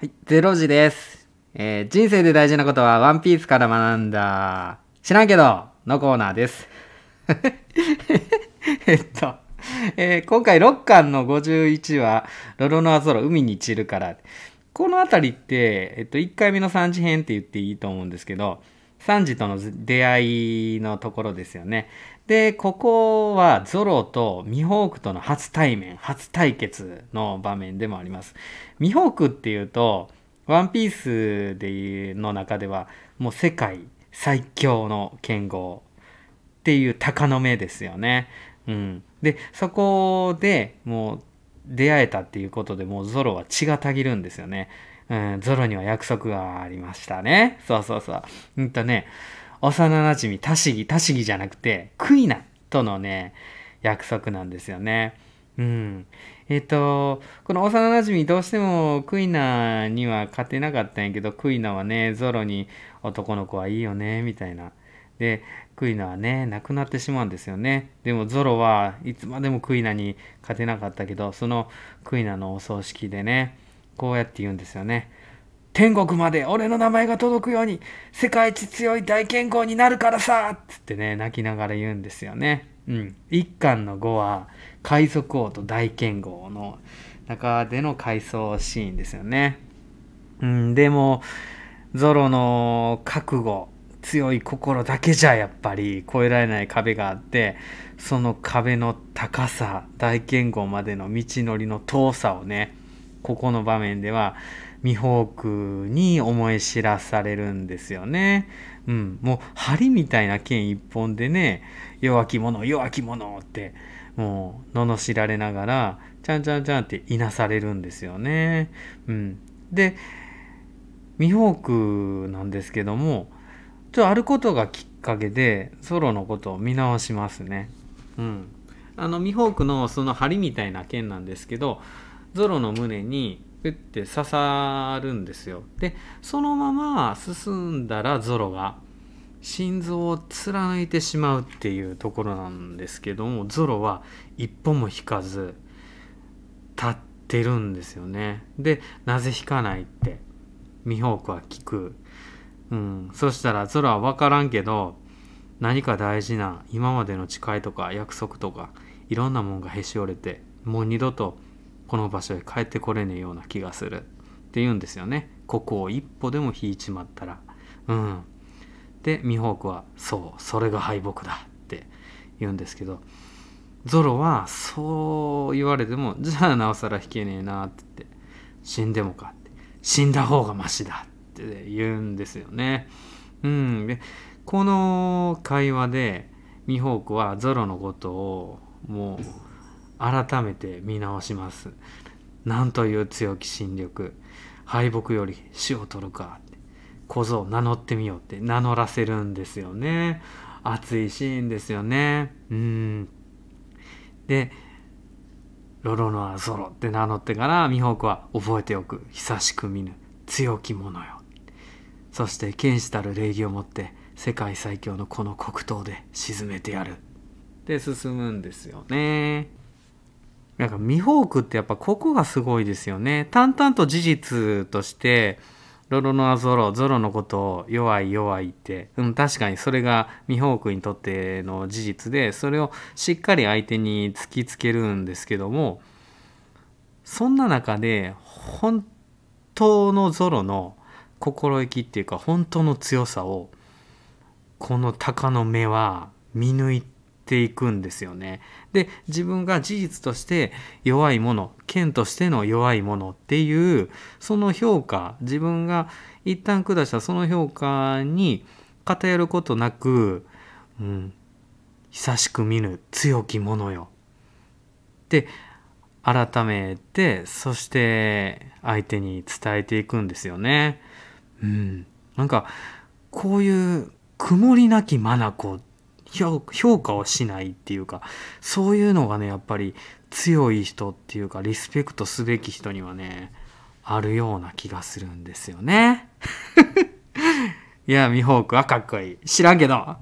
はい、0時です。えー人生で大事なことはワンピースから学んだ。知らんけどのコーナーです。えっと、えー今回6巻の51話、ロロノアゾロ海に散るから。この辺りって、えっと、1回目の3次編って言っていいと思うんですけど、サンジとの出会いのところですよね。で、ここはゾロとミホークとの初対面、初対決の場面でもあります。ミホークっていうと、ワンピースでの中ではもう世界最強の剣豪っていう鷹の目ですよね。うん。で、そこでもう出会えたっていうことでもうゾロは血がたぎるんですよね。うん、ゾロには約束がありましたね。そうそうそう。うんとね、幼なじみ、タシギ、タシギじゃなくて、クイナとのね、約束なんですよね。うん。えっ、と、この幼なじみどうしてもクイナには勝てなかったんやけど、クイナはね、ゾロに男の子はいいよね、みたいな。で、クイナはね、亡くなってしまうんですよね。でもゾロはいつまでもクイナに勝てなかったけど、そのクイナのお葬式でね、こうやって言うんですよね。天国まで俺の名前が届くように世界一強い大剣豪になるからさっつってね泣きながら言うんですよね。うん。一巻の5は海賊王と大剣豪の中での回想シーンですよね。うん、でもゾロの覚悟強い心だけじゃやっぱり越えられない壁があってその壁の高さ大剣豪までの道のりの遠さをねここの場面ではミホークに思い知らされるんですよね。うん、もう針みたいな剣一本でね弱き者弱き者ってもう罵られながらちゃんちゃんちゃんっていなされるんですよね。うん、でミホークなんですけどもちょっとあることがきっかけでソロのことを見直しますね。うん、あのミホークのその針みたいな剣なんですけどゾロの胸にピュッて刺さるんですよ。でそのまま進んだらゾロが心臓を貫いてしまうっていうところなんですけどもゾロは一歩も引かず立ってるんですよね。でなぜ引かないってミホークは聞く。うん、そしたらゾロは分からんけど何か大事な今までの誓いとか約束とかいろんなもんがへし折れてもう二度とこの場所へ帰ってこれねえような気がするって言うんですよね。ここを一歩でも引いちまったら。うん。でミホークはそうそれが敗北だって言うんですけど。ゾロはそう言われてもじゃあなおさら引けねえなって。言って死んでもかって。死んだ方がマシだって言うんですよね。うん。でこの会話でミホークはゾロのことをもう改めて見直します。なんという強き心力。敗北より死を取るか。小僧名乗ってみようって名乗らせるんですよね。熱いシーンですよね。うん。で、ロロノアゾロって名乗ってからミホークは覚えておく。久しく見ぬ強き者よ。そして剣士たる礼儀を持って世界最強のこの黒刀で沈めてやる。で進むんですよね。なんかミホークってやっぱここがすごいですよね。淡々と事実としてロロノアゾロゾロのことを弱い弱いって、うん、確かにそれがミホークにとっての事実でそれをしっかり相手に突きつけるんですけどもそんな中で本当のゾロの心意気っていうか本当の強さをこの鷹の目は見抜いてていくんですよね。で自分が事実として弱いもの剣としての弱いものっていうその評価自分が一旦下したその評価に偏ることなく、うん、久しく見ぬ強き者よって改めてそして相手に伝えていくんですよね。うん、なんかこういう曇りなき眼評価をしないっていうかそういうのがねやっぱり強い人っていうかリスペクトすべき人にはねあるような気がするんですよね。いやミホークはかっこいい知らんけど